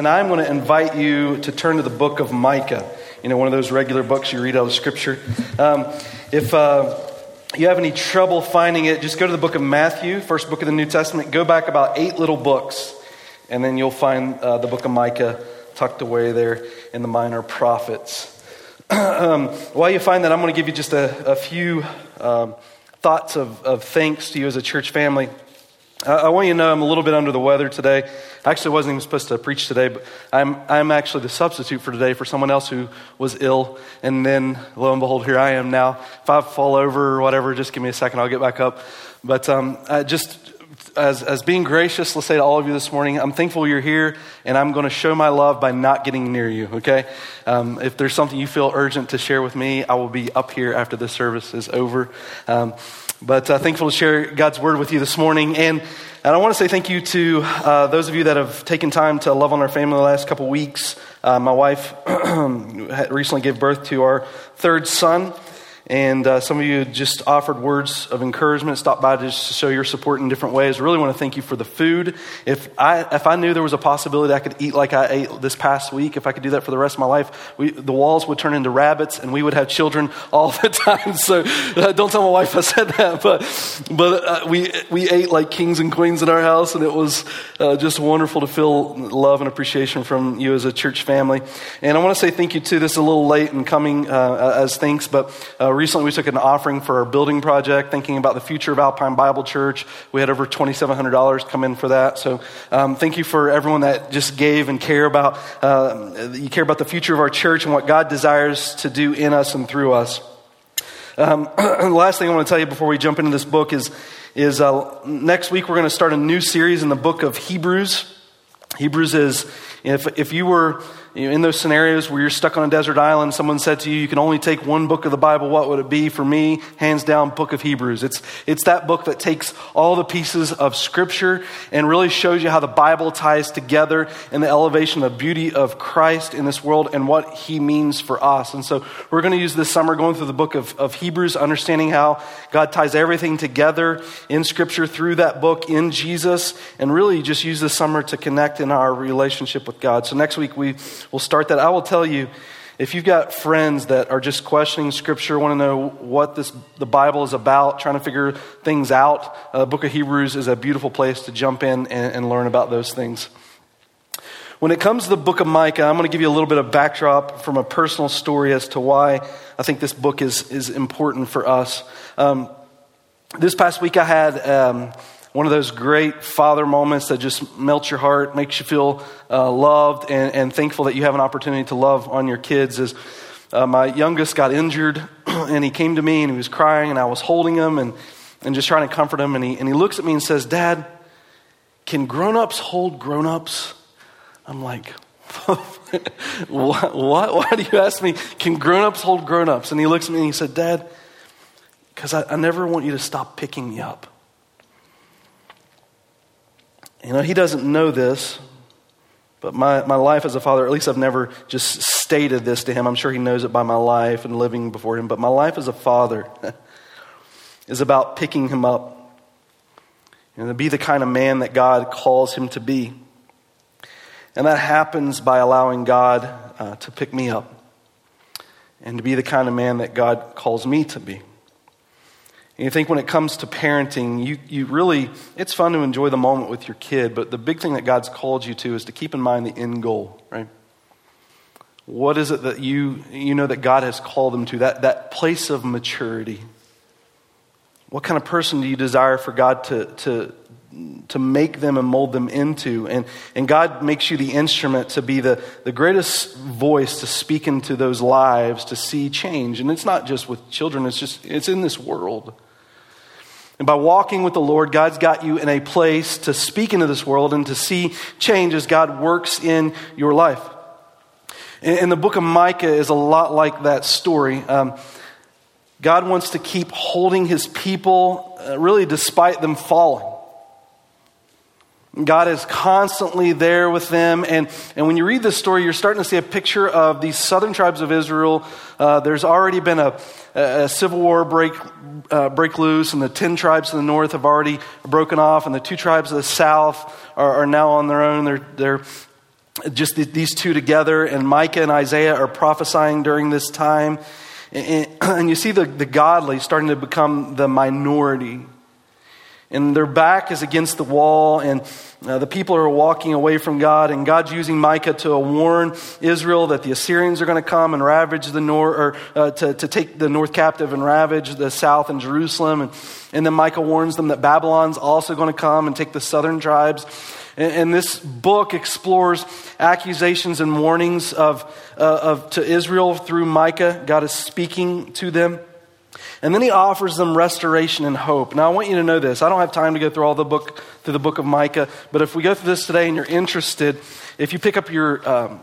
and I'm going to invite you to turn to the book of Micah. You know, one of those regular books you read out of Scripture. Um, if uh, you have any trouble finding it, just go to the book of Matthew, first book of the New Testament. Go back about eight little books, and then you'll find uh, the book of Micah tucked away there in the minor prophets. um, while you find that, I'm going to give you just a, a few um, thoughts of, of thanks to you as a church family. I want you to know I'm a little bit under the weather today. I actually wasn't even supposed to preach today, but I'm, I'm actually the substitute for today for someone else who was ill. And then, lo and behold, here I am now. If I fall over or whatever, just give me a second, I'll get back up. But um, just as, as being gracious, let's say to all of you this morning, I'm thankful you're here, and I'm going to show my love by not getting near you, okay? Um, if there's something you feel urgent to share with me, I will be up here after the service is over. Um, but uh, thankful to share God's word with you this morning. And, and I want to say thank you to uh, those of you that have taken time to love on our family the last couple weeks. Uh, my wife recently gave birth to our third son. And uh, some of you just offered words of encouragement, stopped by just to show your support in different ways. Really want to thank you for the food. If I, if I knew there was a possibility I could eat like I ate this past week, if I could do that for the rest of my life, we, the walls would turn into rabbits and we would have children all the time. So uh, don't tell my wife I said that, but, but uh, we, we ate like kings and queens in our house and it was uh, just wonderful to feel love and appreciation from you as a church family. And I want to say thank you too. This is a little late in coming uh, as thanks, but uh, recently we took an offering for our building project, thinking about the future of Alpine Bible Church. We had over $2,700 come in for that. So um, thank you for everyone that just gave and care about, uh, you care about the future of our church and what God desires to do in us and through us. Um, the last thing I want to tell you before we jump into this book is, is uh, next week we're going to start a new series in the book of Hebrews. Hebrews is, if, if you were in those scenarios where you're stuck on a desert island, someone said to you, you can only take one book of the Bible, what would it be? For me, hands down, book of Hebrews. It's, it's that book that takes all the pieces of Scripture and really shows you how the Bible ties together in the elevation of the beauty of Christ in this world and what He means for us. And so we're going to use this summer going through the book of, of Hebrews, understanding how God ties everything together in Scripture through that book in Jesus, and really just use this summer to connect in our relationship with God. So next week we we'll start that. I will tell you, if you've got friends that are just questioning Scripture, want to know what this, the Bible is about, trying to figure things out, uh, the book of Hebrews is a beautiful place to jump in and, and learn about those things. When it comes to the book of Micah, I'm going to give you a little bit of backdrop from a personal story as to why I think this book is, is important for us. Um, this past week, I had um, one of those great father moments that just melts your heart, makes you feel uh, loved and, and, thankful that you have an opportunity to love on your kids. Is uh, my youngest got injured and he came to me and he was crying and I was holding him and, and just trying to comfort him. And he, and he looks at me and says, Dad, can grown ups hold grown ups? I'm like, what, what? Why do you ask me, can grown ups hold grown ups? And he looks at me and he said, Dad, because I, I never want you to stop picking me up. You know, he doesn't know this, but my, my life as a father, at least I've never just stated this to him. I'm sure he knows it by my life and living before him. But my life as a father is about picking him up and to be the kind of man that God calls him to be. And that happens by allowing God uh, to pick me up and to be the kind of man that God calls me to be. And you think when it comes to parenting, you, you really, it's fun to enjoy the moment with your kid, but the big thing that God's called you to is to keep in mind the end goal, right? What is it that you, you know that God has called them to? That, that place of maturity. What kind of person do you desire for God to, to, to make them and mold them into? And, and God makes you the instrument to be the, the greatest voice to speak into those lives, to see change. And it's not just with children, it's just, it's in this world. And by walking with the Lord, God's got you in a place to speak into this world and to see change as God works in your life. And the book of Micah is a lot like that story. Um, God wants to keep holding his people, uh, really, despite them falling. God is constantly there with them. And, and when you read this story, you're starting to see a picture of these southern tribes of Israel. Uh, there's already been a, a civil war break, uh, break loose, and the 10 tribes to the north have already broken off, and the two tribes of the south are, are now on their own. They're, they're just these two together, and Micah and Isaiah are prophesying during this time. And you see the, the godly starting to become the minority. And their back is against the wall, and uh, the people are walking away from God. And God's using Micah to warn Israel that the Assyrians are going to come and ravage the north, or uh, to, to take the north captive and ravage the south and Jerusalem. And, and then Micah warns them that Babylon's also going to come and take the southern tribes. And, and this book explores accusations and warnings of, uh, of, to Israel through Micah. God is speaking to them. And then he offers them restoration and hope. Now, I want you to know this. I don't have time to go through all the book, through the book of Micah, but if we go through this today and you're interested, if you pick up your, um,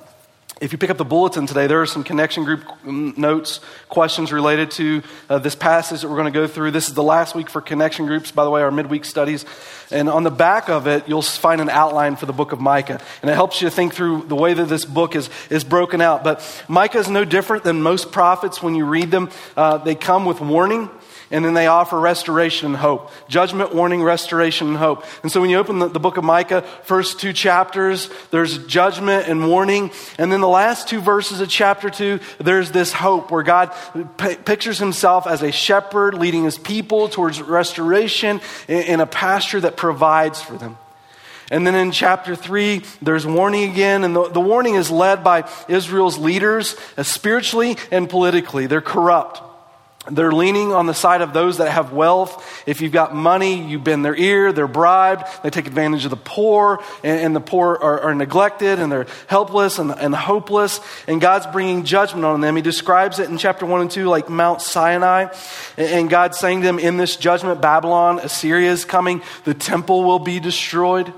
if you pick up the bulletin today, there are some connection group notes, questions related to uh, this passage that we're going to go through. This is the last week for connection groups, by the way, our midweek studies. And on the back of it, you'll find an outline for the book of Micah. And it helps you think through the way that this book is, is broken out. But Micah is no different than most prophets when you read them. Uh, they come with warning and then they offer restoration and hope. Judgment, warning, restoration, and hope. And so when you open the, the, book of Micah, first two chapters, there's judgment and warning. And then the last two verses of chapter two, there's this hope where God p- pictures himself as a shepherd leading his people towards restoration in, in a pasture that provides for them. And then in chapter 3, there's warning again, and the, the warning is led by Israel's leaders, uh, spiritually and politically. They're corrupt. They're leaning on the side of those that have wealth. If you've got money, you bend their ear, they're bribed, they take advantage of the poor, and, and the poor are, are, neglected and they're helpless and, and hopeless, and God's bringing judgment on them. He describes it in chapter 1 and 2 like Mount Sinai, and, and God's saying to them, In this judgment, Babylon, Assyria is coming, the temple will be destroyed.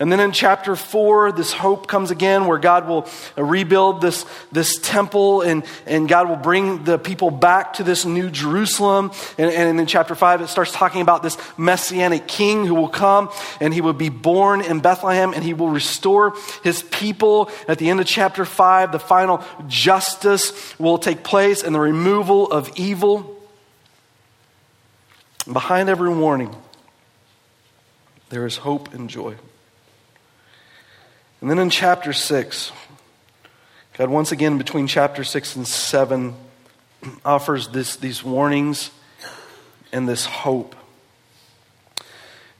And then in chapter four, this hope comes again where God will rebuild this, this temple and, and God will bring the people back to this new Jerusalem. And, and in chapter five, it starts talking about this messianic king who will come and he will be born in Bethlehem and he will restore his people. At the end of chapter five, the final justice will take place and the removal of evil. Behind every warning, there is hope and joy. And then in chapter 6, God, once again, between chapter 6 and 7, offers this, these warnings and this hope.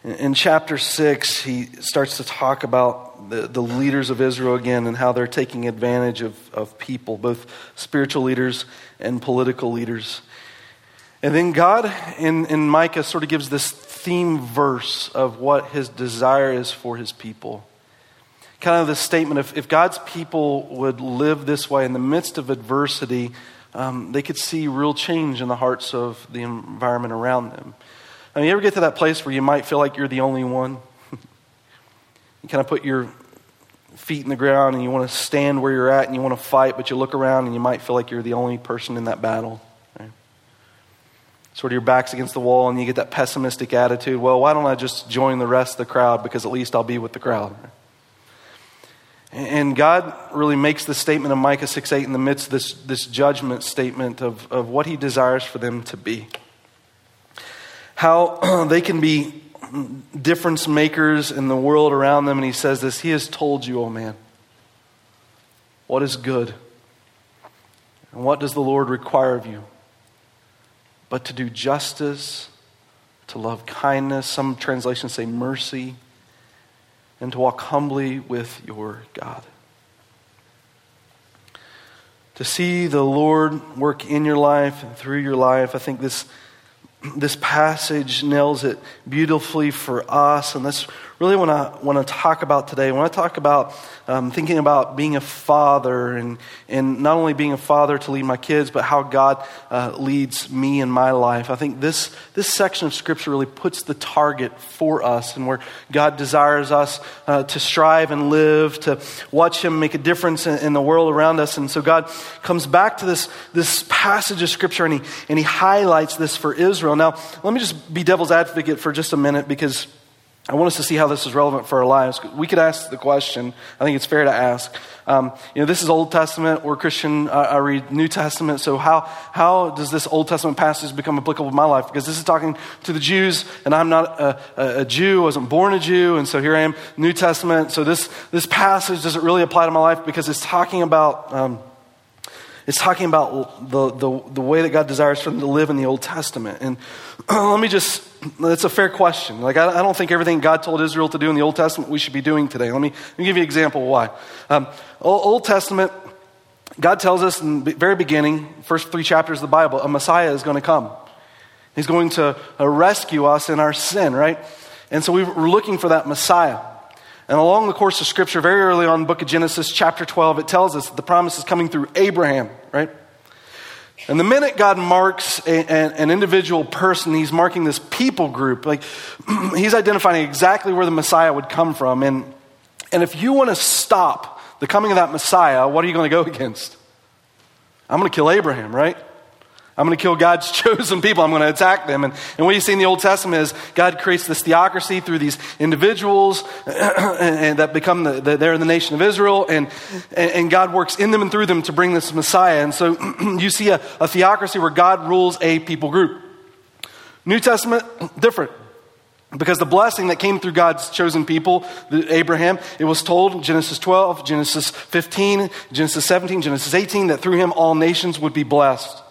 In, in chapter 6, he starts to talk about the, the leaders of Israel again and how they're taking advantage of, of people, both spiritual leaders and political leaders. And then God in, in Micah sort of gives this theme verse of what his desire is for his people kind of this statement if, if God's people would live this way in the midst of adversity, um, they could see real change in the hearts of the environment around them. I mean, you ever get to that place where you might feel like you're the only one? you kind of put your feet in the ground and you want to stand where you're at and you want to fight, but you look around and you might feel like you're the only person in that battle. Sort of your back's against the wall and you get that pessimistic attitude. Well, why don't I just join the rest of the crowd because at least I'll be with the crowd? Right? And God really makes the statement of Micah 6 8 in the midst of this, this judgment statement of, of what he desires for them to be. How they can be difference makers in the world around them. And he says this He has told you, oh man, what is good. And what does the Lord require of you? But to do justice, to love kindness, some translations say mercy and to walk humbly with your God. To see the Lord work in your life and through your life, I think this, this passage nails it beautifully for us, and that's really what I want to talk about today. When I talk about um, thinking about being a father and, and not only being a father to lead my kids, but how God uh, leads me in my life, I think this, this section of Scripture really puts the target for us and where God desires us uh, to strive and live, to watch Him make a difference in, in, the world around us. And so God comes back to this, this passage of Scripture and he, and he highlights this for Israel. Now, let me just be devil's advocate for just a minute because I want us to see how this is relevant for our lives. We could ask the question, I think it's fair to ask. Um, you know, this is Old Testament. We're Christian. Uh, I read New Testament. So how, how does this Old Testament passage become applicable in my life? Because this is talking to the Jews, and I'm not a, a, a Jew. I wasn't born a Jew. And so here I am, New Testament. So this, this passage doesn't really apply to my life because it's talking about... Um, it's talking about the, the, the way that God desires for them to live in the Old Testament. And let me just, it's a fair question. Like, I, I, don't think everything God told Israel to do in the Old Testament we should be doing today. Let me, let me give you an example why. Um, Old Testament, God tells us in the very beginning, first three chapters of the Bible, a Messiah is going to come. He's going to uh, rescue us in our sin, right? And so we're looking for that Messiah. And along the course of Scripture, very early on book of Genesis, chapter 12, it tells us that the promise is coming through Abraham, right? And the minute God marks a, a, an individual person, he's marking this people group. Like, he's identifying exactly where the Messiah would come from. And, and if you want to stop the coming of that Messiah, what are you going to go against? I'm going to kill Abraham, right? I'm going to kill God's chosen people. I'm going to attack them. And, and what you see in the Old Testament is God creates this theocracy through these individuals and, that become the, the, they're the nation of Israel. And, and God works in them and through them to bring this Messiah. And so you see a, a theocracy where God rules a people group. New Testament, different. Because the blessing that came through God's chosen people, Abraham, it was told Genesis 12, Genesis 15, Genesis 17, Genesis 18, that through him all nations would be blessed.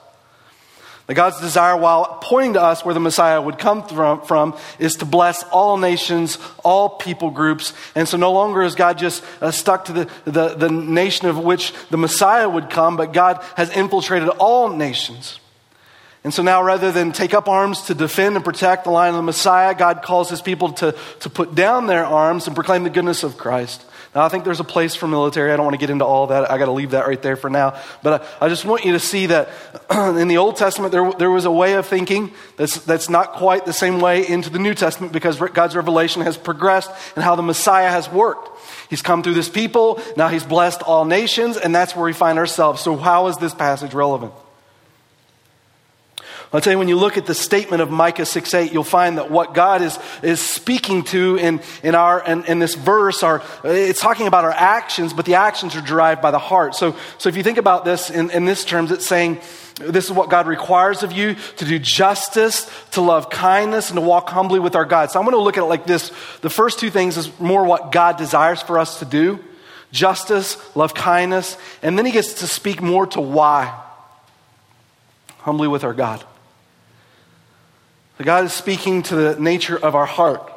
That God's desire, while pointing to us where the Messiah would come from, is to bless all nations, all people groups. And so no longer is God just uh, stuck to the, the, the nation of which the Messiah would come, but God has infiltrated all nations. And so now, rather than take up arms to defend and protect the line of the Messiah, God calls his people to, to put down their arms and proclaim the goodness of Christ. Now, I think there's a place for military. I don't want to get into all that. I got to leave that right there for now. But I, I just want you to see that in the Old Testament, there, there was a way of thinking that's, that's not quite the same way into the New Testament because God's revelation has progressed and how the Messiah has worked. He's come through this people. Now he's blessed all nations, and that's where we find ourselves. So, how is this passage relevant? I'll tell you, when you look at the statement of Micah 6 8, you'll find that what God is, is speaking to in, in, our, in, in this verse are, it's talking about our actions, but the actions are derived by the heart. So, so if you think about this in, in this terms, it's saying, this is what God requires of you to do justice, to love kindness, and to walk humbly with our God. So I'm going to look at it like this. The first two things is more what God desires for us to do justice, love kindness, and then he gets to speak more to why. Humbly with our God. God is speaking to the nature of our heart.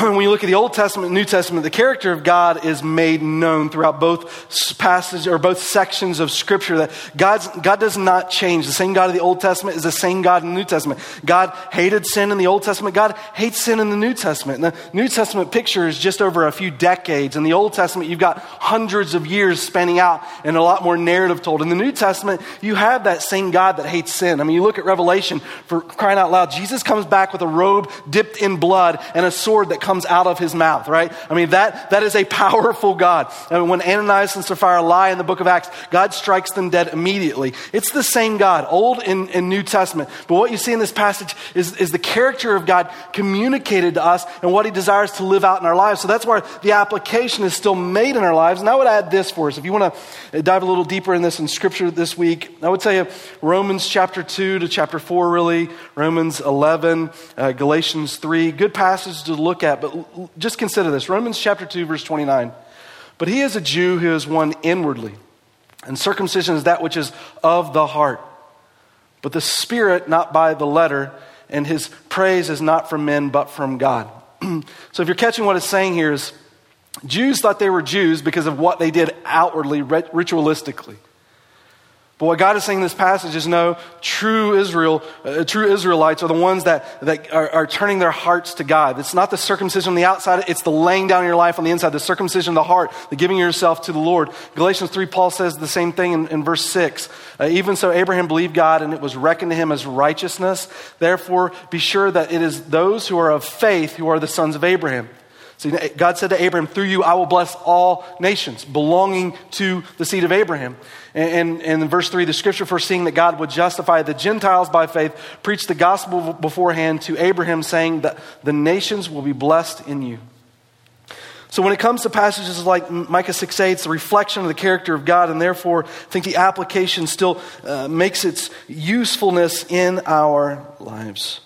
when you look at the Old Testament and New Testament, the character of God is made known throughout both passages or both sections of Scripture. That God's, God does not change. The same God of the Old Testament is the same God in the New Testament. God hated sin in the Old Testament. God hates sin in the New Testament. And the New Testament picture is just over a few decades. In the Old Testament, you've got hundreds of years spanning out and a lot more narrative told. In the New Testament, you have that same God that hates sin. I mean, you look at Revelation for crying out loud. Jesus comes back with a robe dipped in blood and a sword that comes out of his mouth, right? I mean, that, that is a powerful God. I mean, when Ananias and Sapphira lie in the book of Acts, God strikes them dead immediately. It's the same God, Old and, and New Testament. But what you see in this passage is, is the character of God communicated to us and what he desires to live out in our lives. So that's why the application is still made in our lives. And I would add this for us. If you want to dive a little deeper in this in scripture this week, I would tell you Romans chapter 2 to chapter 4, really, Romans 11, uh, Galatians 3, good passage to look at, but just consider this Romans chapter 2, verse 29. But he is a Jew who is one inwardly, and circumcision is that which is of the heart, but the Spirit not by the letter, and his praise is not from men but from God. so if you're catching what it's saying here is Jews thought they were Jews because of what they did outwardly, ritualistically. But what God is saying in this passage is no, true Israel, uh, true Israelites are the ones that, that are, are, turning their hearts to God. It's not the circumcision on the outside, it's the laying down your life on the inside, the circumcision of the heart, the giving yourself to the Lord. Galatians 3, Paul says the same thing in, in verse 6. Uh, Even so, Abraham believed God, and it was reckoned to him as righteousness. Therefore, be sure that it is those who are of faith who are the sons of Abraham. See, God said to Abraham, Through you I will bless all nations, belonging to the seed of Abraham. And, and, in verse 3, the scripture foreseeing that God would justify the Gentiles by faith, preached the gospel beforehand to Abraham, saying that the nations will be blessed in you. So when it comes to passages like Micah 6 8, it's a reflection of the character of God, and therefore I think the application still uh, makes its usefulness in our lives.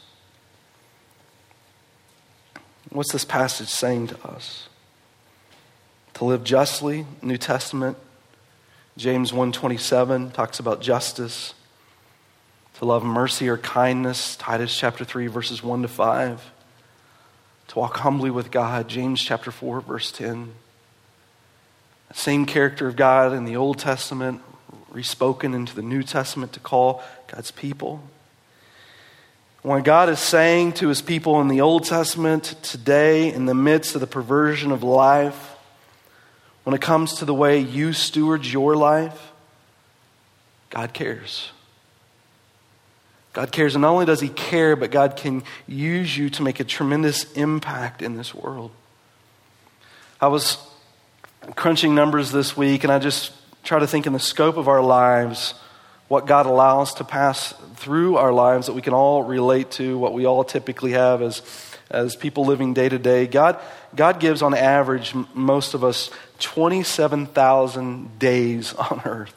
What's this passage saying to us? To live justly, New Testament, James 1:27 talks about justice. To love mercy or kindness, Titus chapter 3 verses 1 to 5 to walk humbly with God. James chapter 4, verse 10. The same character of God in the Old Testament, respoken into the New Testament to call God's people. When God is saying to his people in the Old Testament today, in the midst of the perversion of life, when it comes to the way you steward your life, God cares. God cares, and not only does He care, but God can use you to make a tremendous impact in this world. I was crunching numbers this week, and I just try to think in the scope of our lives what God allows to pass through our lives that we can all relate to, what we all typically have as, as people living day to day. God, God gives, on average, most of us 27,000 days on earth.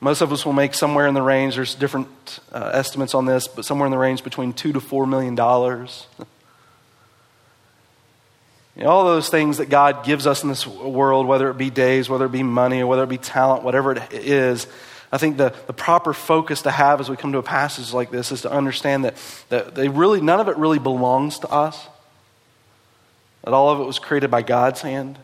Most of us will make somewhere in the range, there's different uh, estimates on this, but somewhere in the range between two to four million dollars. You know, all those things that God gives us in this world, whether it be days, whether it be money, or whether it be talent, whatever it is, I think the, the proper focus to have as we come to a passage like this is to understand that, that they really, none of it really belongs to us. That all of it was created by God's hand.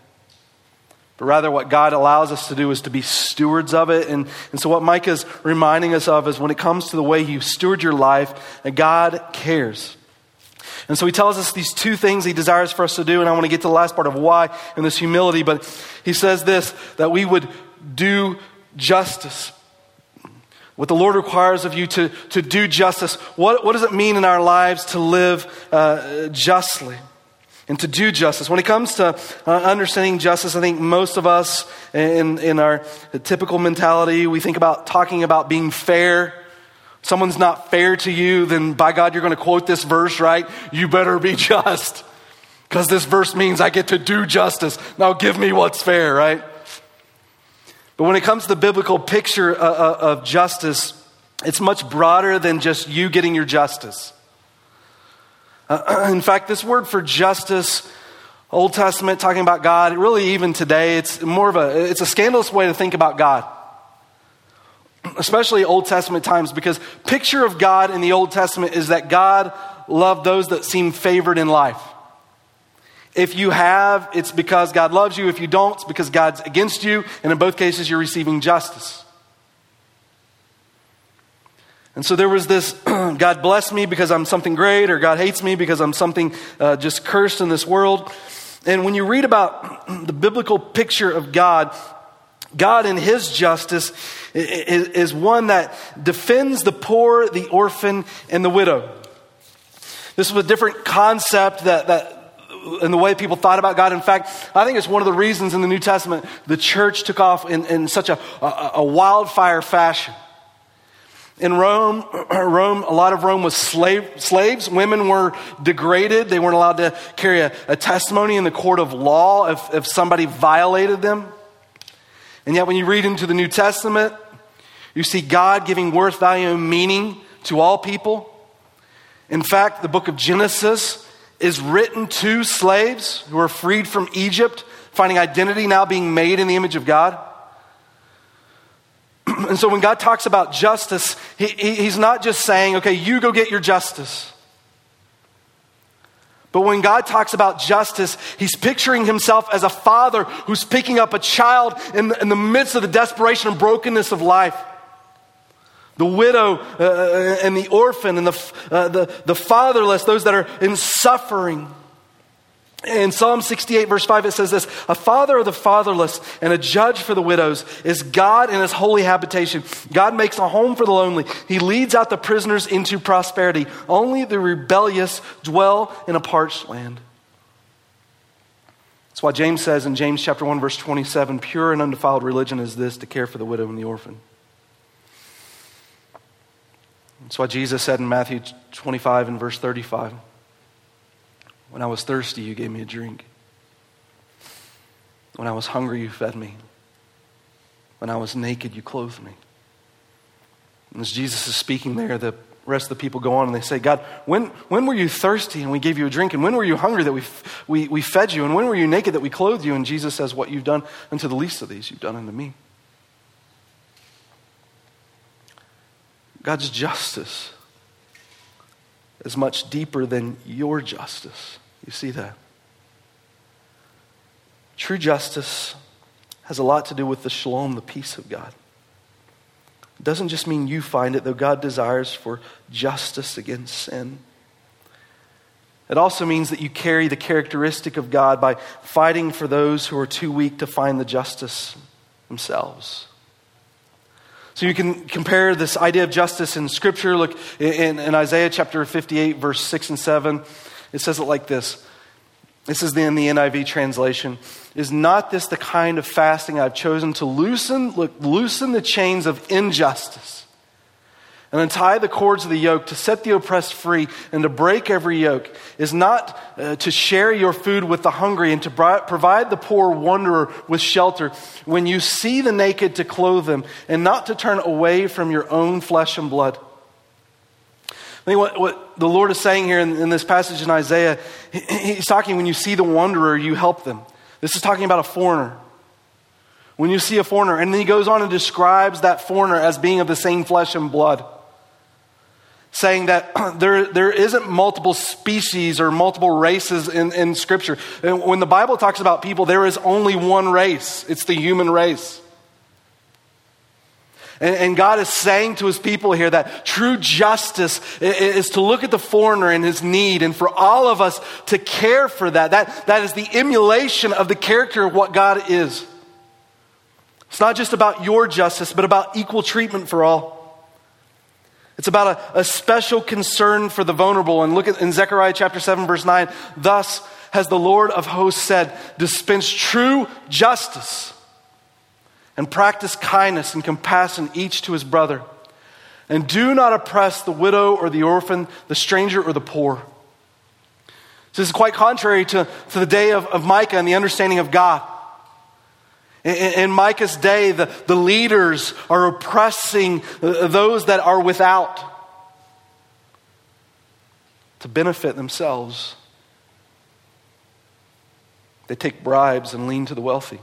But rather, what God allows us to do is to be stewards of it. And, and so, what Micah is reminding us of is when it comes to the way you steward your life, that God cares. And so, he tells us these two things he desires for us to do. And I want to get to the last part of why in this humility. But he says this that we would do justice. What the Lord requires of you to, to do justice. What, what does it mean in our lives to live uh, justly? and to do justice. When it comes to uh, understanding justice, I think most of us in, in our typical mentality, we think about talking about being fair. Someone's not fair to you, then by God, you're going to quote this verse, right? You better be just. Because this verse means I get to do justice. Now give me what's fair, right? But when it comes to the biblical picture uh, uh, of justice, it's much broader than just you getting your justice. Uh, in fact, this word for justice, Old Testament, talking about God, really even today, it's more of a, it's a scandalous way to think about God. Especially Old Testament times, because picture of God in the Old Testament is that God loved those that seem favored in life. If you have, it's because God loves you. If you don't, it's because God's against you. And in both cases, you're receiving justice. And so there was this God bless me because I'm something great, or God hates me because I'm something uh, just cursed in this world. And when you read about the biblical picture of God, God in His justice is one that defends the poor, the orphan, and the widow. This was a different concept that, that in the way people thought about God. In fact, I think it's one of the reasons in the New Testament the church took off in, in such a, a, a wildfire fashion. In Rome, Rome, a lot of Rome was slave, slaves. Women were degraded. They weren't allowed to carry a, a testimony in the court of law if, if somebody violated them. And yet, when you read into the New Testament, you see God giving worth, value, and meaning to all people. In fact, the book of Genesis is written to slaves who are freed from Egypt, finding identity now being made in the image of God. and so when God talks about justice, he, he, he's not just saying, okay, you go get your justice. But when God talks about justice, he's picturing himself as a father who's picking up a child in the, in the midst of the desperation and brokenness of life. The widow uh, and the orphan and the, uh, the, the fatherless, those that are in suffering. In Psalm 68, verse 5, it says this A father of the fatherless and a judge for the widows is God in his holy habitation. God makes a home for the lonely. He leads out the prisoners into prosperity. Only the rebellious dwell in a parched land. That's why James says in James chapter 1, verse 27 pure and undefiled religion is this to care for the widow and the orphan. That's why Jesus said in Matthew 25 and verse 35. When I was thirsty, you gave me a drink. When I was hungry, you fed me. When I was naked, you clothed me. And as Jesus is speaking there, the rest of the people go on and they say, God, when, when were you thirsty and we gave you a drink? And when were you hungry that we, we, we fed you? And when were you naked that we clothed you? And Jesus says, What you've done unto the least of these, you've done unto me. God's justice is much deeper than your justice. You see that? True justice has a lot to do with the shalom, the peace of God. It doesn't just mean you find it, though God desires for justice against sin. It also means that you carry the characteristic of God by fighting for those who are too weak to find the justice themselves. So you can compare this idea of justice in Scripture. Look in, in Isaiah chapter 58, verse 6 and 7. It says it like this. This is in the NIV translation. Is not this the kind of fasting I've chosen to loosen, look, loosen the chains of injustice and untie the cords of the yoke, to set the oppressed free and to break every yoke? Is not uh, to share your food with the hungry and to provide the poor wanderer with shelter when you see the naked to clothe them and not to turn away from your own flesh and blood? I think what, what the Lord is saying here in, in this passage in Isaiah, he, he's talking when you see the wanderer, you help them. This is talking about a foreigner. When you see a foreigner, and then he goes on and describes that foreigner as being of the same flesh and blood, saying that there, there isn't multiple species or multiple races in, in Scripture. And when the Bible talks about people, there is only one race it's the human race. And, and, God is saying to his people here that true justice is, is to look at the foreigner and his need and for all of us to care for that. That, that is the emulation of the character of what God is. It's not just about your justice, but about equal treatment for all. It's about a, a special concern for the vulnerable. And look at in Zechariah chapter 7, verse 9. Thus has the Lord of hosts said, dispense true justice and practice kindness and compassion each to his brother. And do not oppress the widow or the orphan, the stranger or the poor. So this is quite contrary to, to the day of, of Micah and the understanding of God. In, Micah's day, the, the leaders are oppressing uh, those that are without to benefit themselves. They take bribes and lean to the wealthy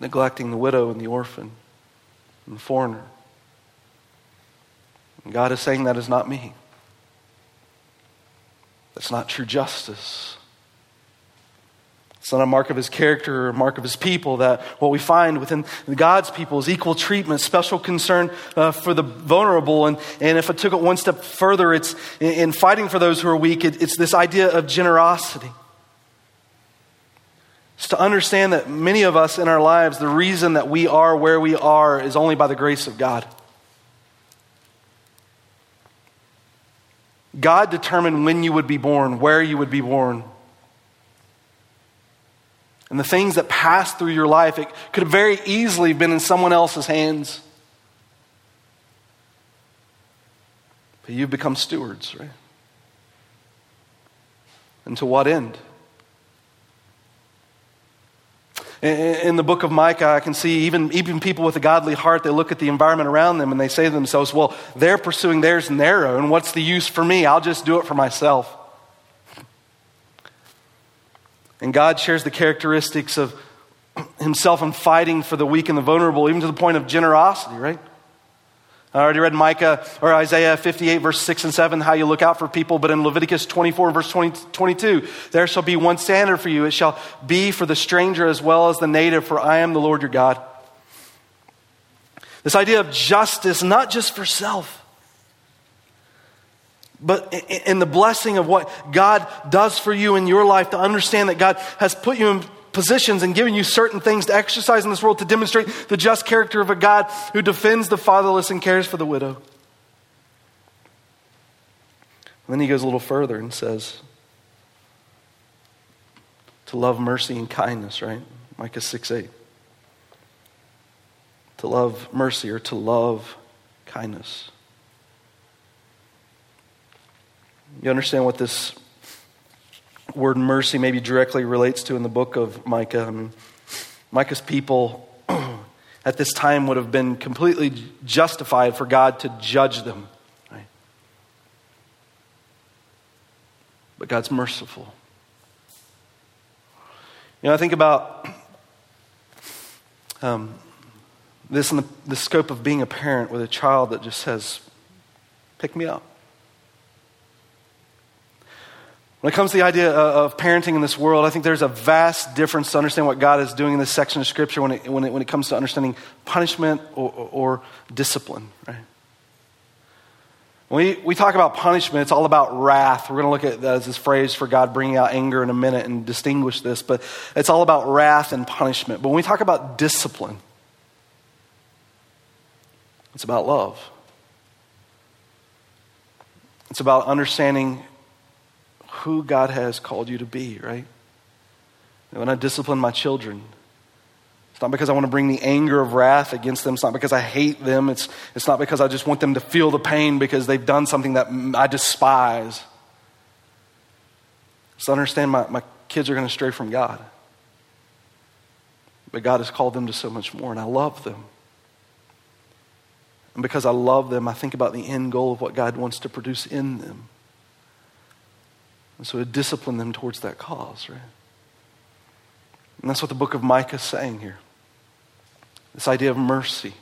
neglecting the widow and the orphan and the foreigner. And God is saying that is not me. That's not true justice. It's not a mark of his character or a mark of his people that what we find within God's people is equal treatment, special concern uh, for the vulnerable. And, and if I took it one step further, it's in, in fighting for those who are weak, it, it's this idea of generosity. It's to understand that many of us in our lives, the reason that we are where we are is only by the grace of God. God determined when you would be born, where you would be born. And the things that pass through your life, it could have very easily been in someone else's hands. But you've become stewards, right? And to what end? In the book of Micah, I can see even, even people with a godly heart, they look at the environment around them and they say to themselves, well, they're pursuing theirs and what's the use for me? I'll just do it for myself. And God shares the characteristics of himself in fighting for the weak and the vulnerable, even to the point of generosity, right? I already read Micah or Isaiah 58, verse 6 and 7, how you look out for people. But in Leviticus 24, verse 20, 22, there shall be one standard for you. It shall be for the stranger as well as the native, for I am the Lord your God. This idea of justice, not just for self, but in the blessing of what God does for you in your life, to understand that God has put you in positions and given you certain things to exercise in this world to demonstrate the just character of a God who defends the fatherless and cares for the widow. And then he goes a little further and says, to love mercy and kindness, right? Micah 6 8. To love mercy or to love kindness. You understand what this word mercy maybe directly relates to in the book of Micah. I mean, Micah's people at this time would have been completely justified for God to judge them. But God's merciful. You know, I think about um, this in the, the scope of being a parent with a child that just says, Pick me up. When it comes to the idea of parenting in this world, I think there's a vast difference to understand what God is doing in this section of Scripture when it, when it, when it comes to understanding punishment or, or, discipline, right? When we, we talk about punishment, it's all about wrath. We're going to look at that as this phrase for God bringing out anger in a minute and distinguish this, but it's all about wrath and punishment. But when we talk about discipline, it's about love. It's about understanding who God has called you to be, right? When I discipline my children, it's not because I want to bring the anger of wrath against them. It's not because I hate them. It's, it's not because I just want them to feel the pain because they've done something that I despise. To understand my, my kids are going to stray from God. But God has called them to so much more, and I love them. And because I love them, I think about the end goal of what God wants to produce in them. And so to discipline them towards that cause, right? And that's what the book of Micah is saying here. This idea of mercy.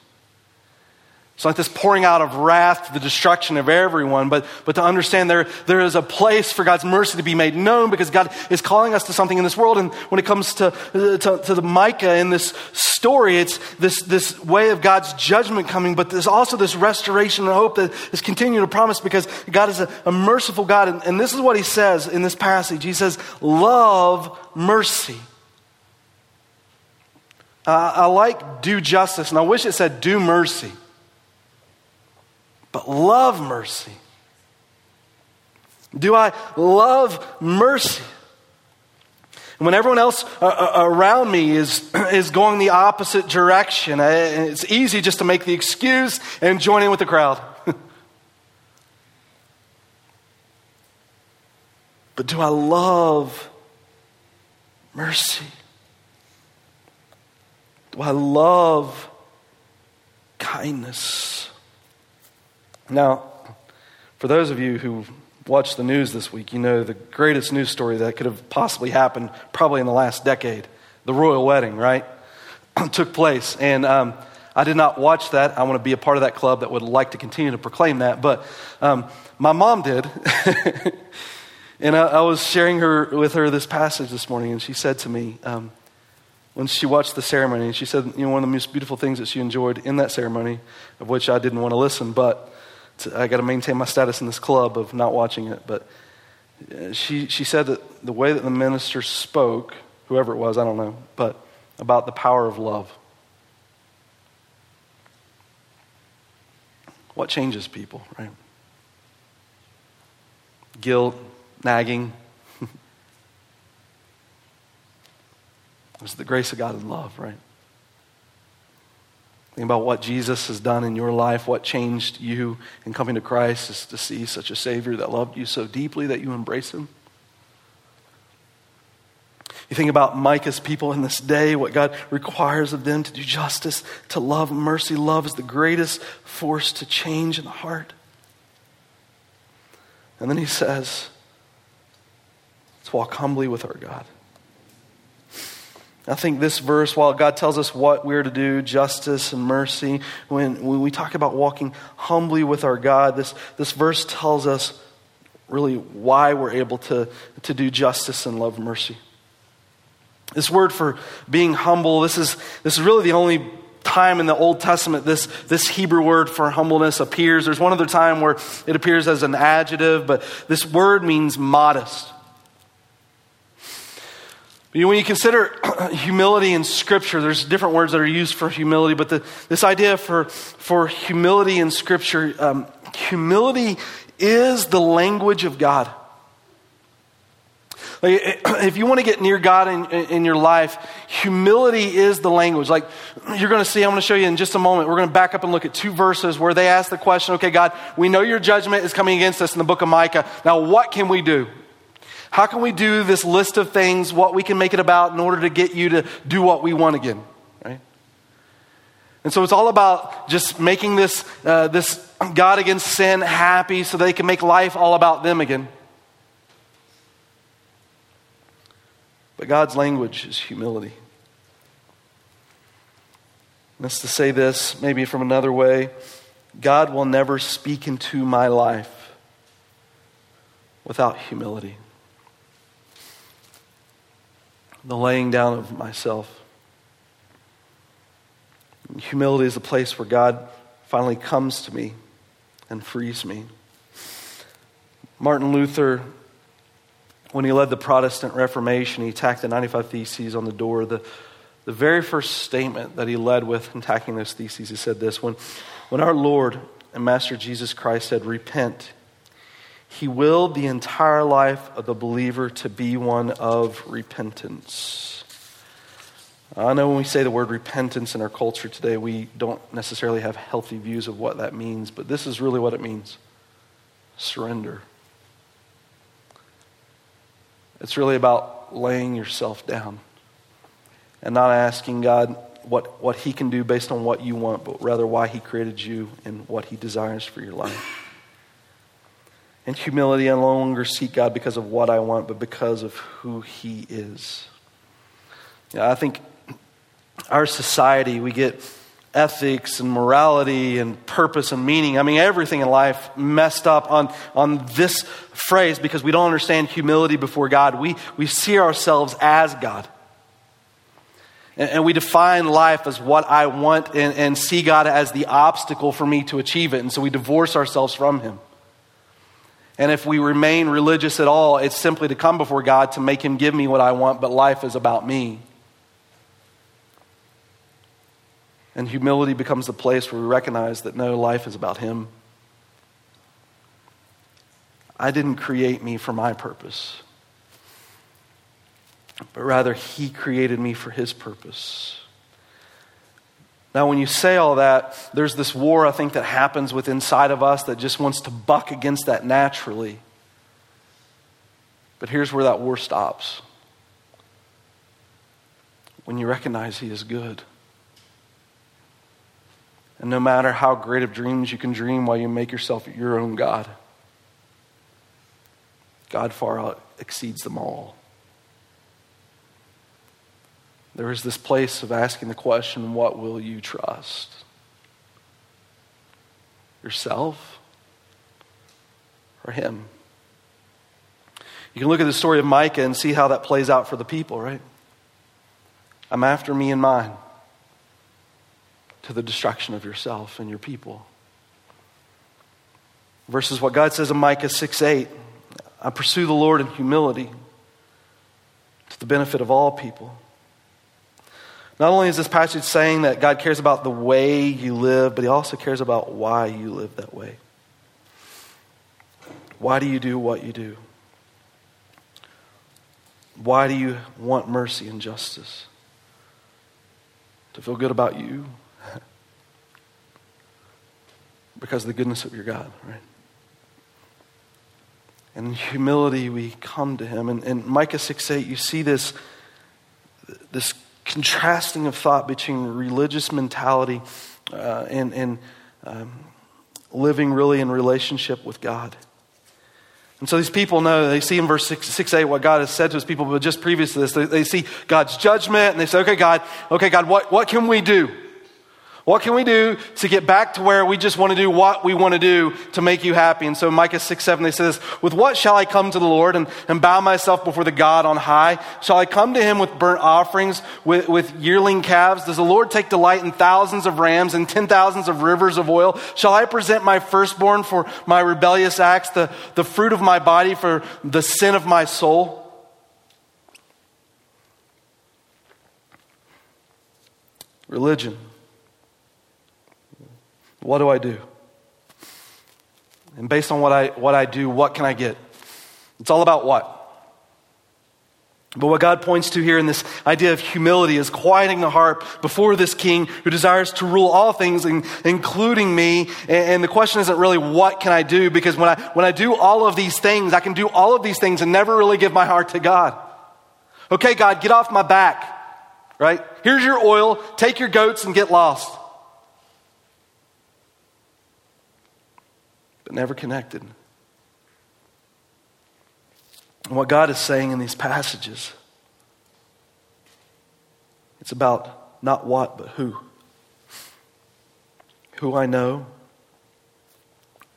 It's not this pouring out of wrath the destruction of everyone, but, but to understand there, there is a place for God's mercy to be made known because God is calling us to something in this world. And when it comes to, to, to the Micah in this story, it's this, this way of God's judgment coming, but there's also this restoration and hope that is continuing to promise because God is a, a merciful God. And, and this is what he says in this passage. He says, love mercy. Uh, I like do justice, and I wish it said do mercy but love mercy? Do I love mercy? When everyone else uh, uh, around me is, is going the opposite direction, it's easy just to make the excuse and join in with the crowd. but do I love mercy? Do I love kindness? Now, for those of you who watched the news this week, you know the greatest news story that could have possibly happened probably in the last decade the royal wedding, right? took place. And um, I did not watch that. I want to be a part of that club that would like to continue to proclaim that. But um, my mom did. and I, I, was sharing her with her this passage this morning, and she said to me, um, when she watched the ceremony, she said, you know, one of the most beautiful things that she enjoyed in that ceremony, of which I didn't want to listen, but to, I got to maintain my status in this club of not watching it. But uh, she, she said that the way that the minister spoke, whoever it was, I don't know, but about the power of love. What changes people, right? Guilt, nagging. it's the grace of God and love, right? Think about what Jesus has done in your life, what changed you in coming to Christ is to see such a Savior that loved you so deeply that you embrace Him. You think about Micah's people in this day, what God requires of them to do justice, to love mercy. Love is the greatest force to change in the heart. And then he says, let's walk humbly with our God. I think this verse, while God tells us what we're to do, justice and mercy, when, when we talk about walking humbly with our God, this, this verse tells us really why we're able to, to do justice and love mercy. This word for being humble, this is, this is really the only time in the Old Testament this, this Hebrew word for humbleness appears. There's one other time where it appears as an adjective, but this word means modest. When you consider humility in Scripture, there's different words that are used for humility, but the, this idea for, for humility in Scripture, um, humility is the language of God. Like, if you want to get near God in, in your life, humility is the language. Like you're going to see, I'm going to show you in just a moment. We're going to back up and look at two verses where they ask the question, okay, God, we know your judgment is coming against us in the book of Micah. Now, what can we do? How can we do this list of things, what we can make it about in order to get you to do what we want again? Right? And so it's all about just making this, uh, this God against sin happy so they can make life all about them again. But God's language is humility. That's to say this, maybe from another way God will never speak into my life without humility. The laying down of myself. Humility is the place where God finally comes to me and frees me. Martin Luther, when he led the Protestant Reformation, he tacked the 95 Theses on the door. The, the very first statement that he led with in attacking those theses, he said this when, when our Lord and Master Jesus Christ said, Repent, he willed the entire life of the believer to be one of repentance. I know when we say the word repentance in our culture today, we don't necessarily have healthy views of what that means, but this is really what it means surrender. It's really about laying yourself down and not asking God what, what He can do based on what you want, but rather why He created you and what He desires for your life. In humility, I no longer seek God because of what I want, but because of who He is. Yeah, I think our society, we get ethics and morality and purpose and meaning. I mean, everything in life messed up on, on this phrase because we don't understand humility before God. We, we see ourselves as God. And, and we define life as what I want and, and see God as the obstacle for me to achieve it. And so we divorce ourselves from Him. And if we remain religious at all, it's simply to come before God to make Him give me what I want, but life is about me. And humility becomes the place where we recognize that no, life is about Him. I didn't create me for my purpose but rather He created me for His purpose. Now, when you say all that, there's this war, I think, that happens within inside of us that just wants to buck against that naturally. But here's where that war stops when you recognize He is good. And no matter how great of dreams you can dream while you make yourself your own God, God far out exceeds them all. There is this place of asking the question what will you trust? Yourself or Him? You can look at the story of Micah and see how that plays out for the people, right? I'm after me and mine to the destruction of yourself and your people. Versus what God says in Micah 6 8 I pursue the Lord in humility to the benefit of all people. Not only is this passage saying that God cares about the way you live, but He also cares about why you live that way. Why do you do what you do? Why do you want mercy and justice? To feel good about you? because of the goodness of your God, right? And in humility, we come to Him. And in Micah 6 8, you see this, this contrasting of thought between religious mentality uh, and, and um, living really in relationship with God. And so these people know, they see in verse 6, 6 8 what God has said to his people, but just previous to this, they, they see God's judgment and they say, okay, God, okay, God, what, what can we do? What can we do to get back to where we just want to do what we want to do to make you happy? And so Micah 6, 7, they says, With what shall I come to the Lord and, and bow myself before the God on high? Shall I come to him with burnt offerings, with, with yearling calves? Does the Lord take delight in thousands of rams and ten thousands of rivers of oil? Shall I present my firstborn for my rebellious acts, the, the fruit of my body for the sin of my soul? Religion what do I do? And based on what I, what I do, what can I get? It's all about what? But what God points to here in this idea of humility is quieting the heart before this king who desires to rule all things, including me. And the question isn't really, what can I do? Because when I, when I do all of these things, I can do all of these things and never really give my heart to God. Okay, God, get off my back, right? Here's your oil. Take your goats and get lost. But never connected. And what God is saying in these passages, it's about not what, but who. Who I know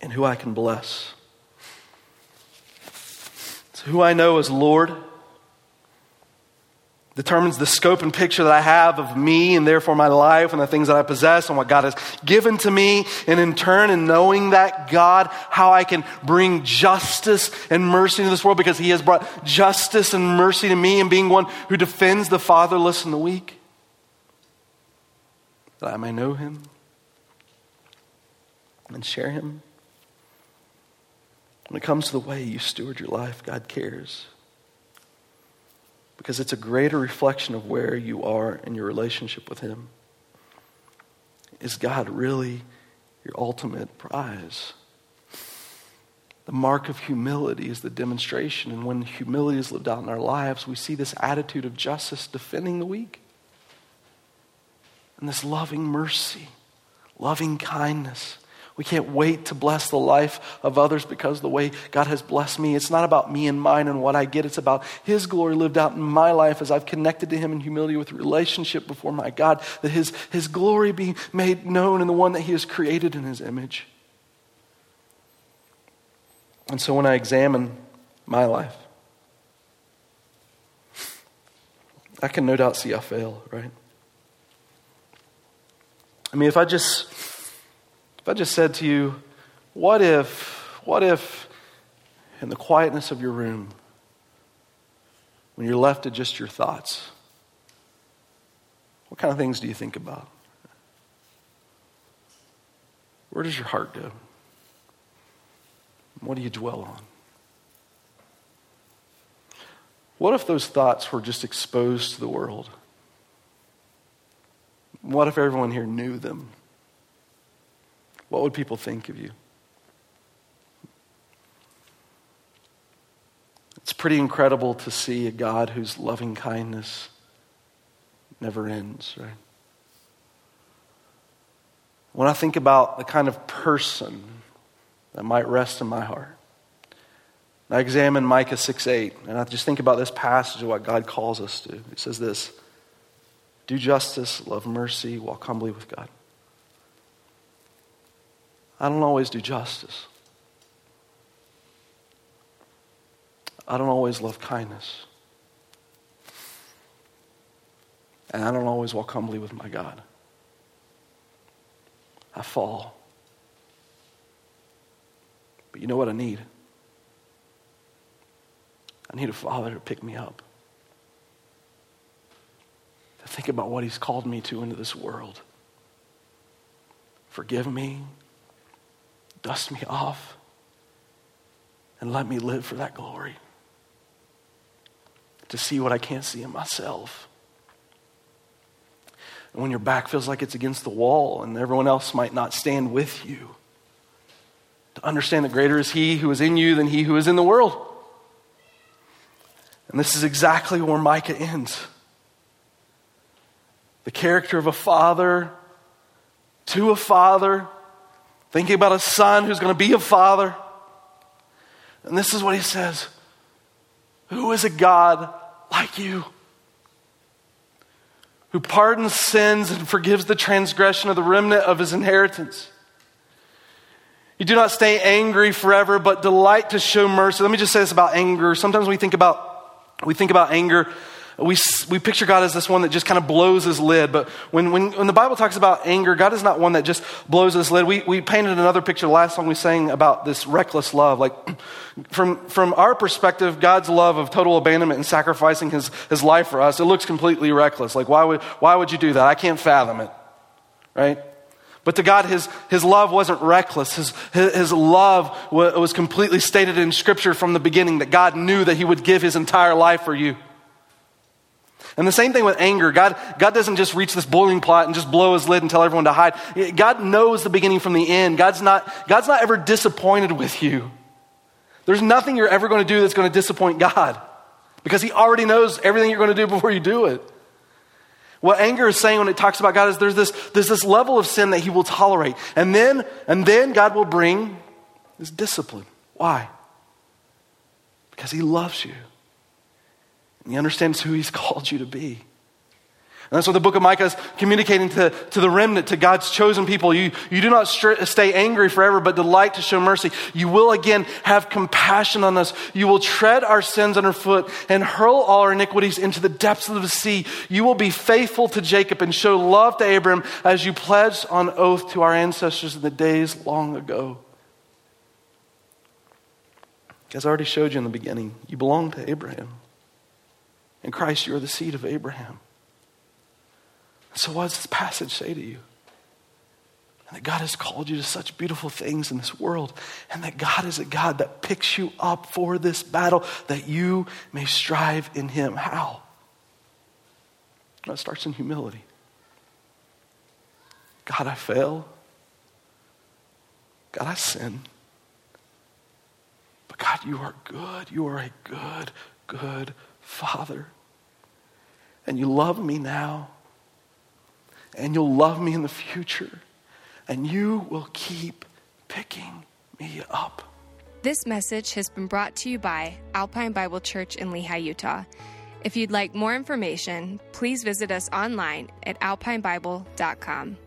and who I can bless. It's who I know as Lord determines the scope and picture that I have of me and therefore my life and the things that I possess and what God has given to me. And in turn, in knowing that God, how I can bring justice and mercy into this world because He has brought justice and mercy to me and being one who defends the fatherless and the weak. That I may know Him and share Him. When it comes to the way you steward your life, God cares because it's a greater reflection of where you are in your relationship with Him. Is God really your ultimate prize? The mark of humility is the demonstration. And when humility is lived out in our lives, we see this attitude of justice defending the weak. And this loving mercy, loving kindness, we can't wait to bless the life of others because the way God has blessed me, it's not about me and mine and what I get. It's about His glory lived out in my life as I've connected to Him in humility with relationship before my God, that His, His glory be made known in the one that He has created in His image. And so when I examine my life, I can no doubt see I fail, right? I mean, if I just if I just said to you, what if, what if in the quietness of your room, when you're left to just your thoughts, what kind of things do you think about? Where does your heart go? What do you dwell on? What if those thoughts were just exposed to the world? What if everyone here knew them? What would people think of you? It's pretty incredible to see a God whose loving kindness never ends, right? When I think about the kind of person that might rest in my heart, I examine Micah 6 8, and I just think about this passage of what God calls us to. It says this Do justice, love mercy, walk humbly with God. I don't always do justice. I don't always love kindness. And I don't always walk humbly with my God. I fall. But you know what I need? I need a father to pick me up. To think about what he's called me to into this world. Forgive me dust me off, and let me live for that glory. To see what I can't see in myself. And when your back feels like it's against the wall and everyone else might not stand with you, to understand that greater is He who is in you than He who is in the world. And this is exactly where Micah ends. The character of a father to a father thinking about a son who's going to be a father. And this is what he says Who is a God like you? Who pardons sins and forgives the transgression of the remnant of his inheritance. You do not stay angry forever, but delight to show mercy. Let me just say this about anger. Sometimes we think about we think about anger we, we picture God as this one that just kind of blows his lid. But when, when, when the Bible talks about anger, God is not one that just blows his lid. We, we painted another picture the last song we sang about this reckless love. Like, from, from our perspective, God's love of total abandonment and sacrificing his, his life for us, it looks completely reckless. Like, why would, why would you do that? I can't fathom it. Right? But to God, his, his love wasn't reckless. His, his, his love was completely stated in Scripture from the beginning that God knew that he would give his entire life for you. And the same thing with anger. God, God doesn't just reach this boiling pot and just blow his lid and tell everyone to hide. God knows the beginning from the end. God's not, God's not ever disappointed with you. There's nothing you're ever going to do that's going to disappoint God because he already knows everything you're going to do before you do it. What anger is saying when it talks about God is there's this, there's this level of sin that he will tolerate. And then, and then God will bring his discipline. Why? Because he loves you. He understands who he's called you to be. And that's what the book of Micah is communicating to, to the remnant, to God's chosen people. You, you do not stay angry forever, but delight to show mercy. You will again have compassion on us. You will tread our sins underfoot and hurl all our iniquities into the depths of the sea. You will be faithful to Jacob and show love to Abram as you pledged on oath to our ancestors in the days long ago. As I already showed you in the beginning, you belong to Abraham. In Christ, you are the seed of Abraham. So, what does this passage say to you? And that God has called you to such beautiful things in this world, and that God is a God that picks you up for this battle that you may strive in Him. How? Well, it starts in humility. God, I fail. God, I sin. But God, you are good. You are a good, good Father. And you love me now and you'll love me in the future, and you will keep picking me up. This message has been brought to you by Alpine Bible Church in Lehi, Utah. If you'd like more information, please visit us online at alpinebible.com.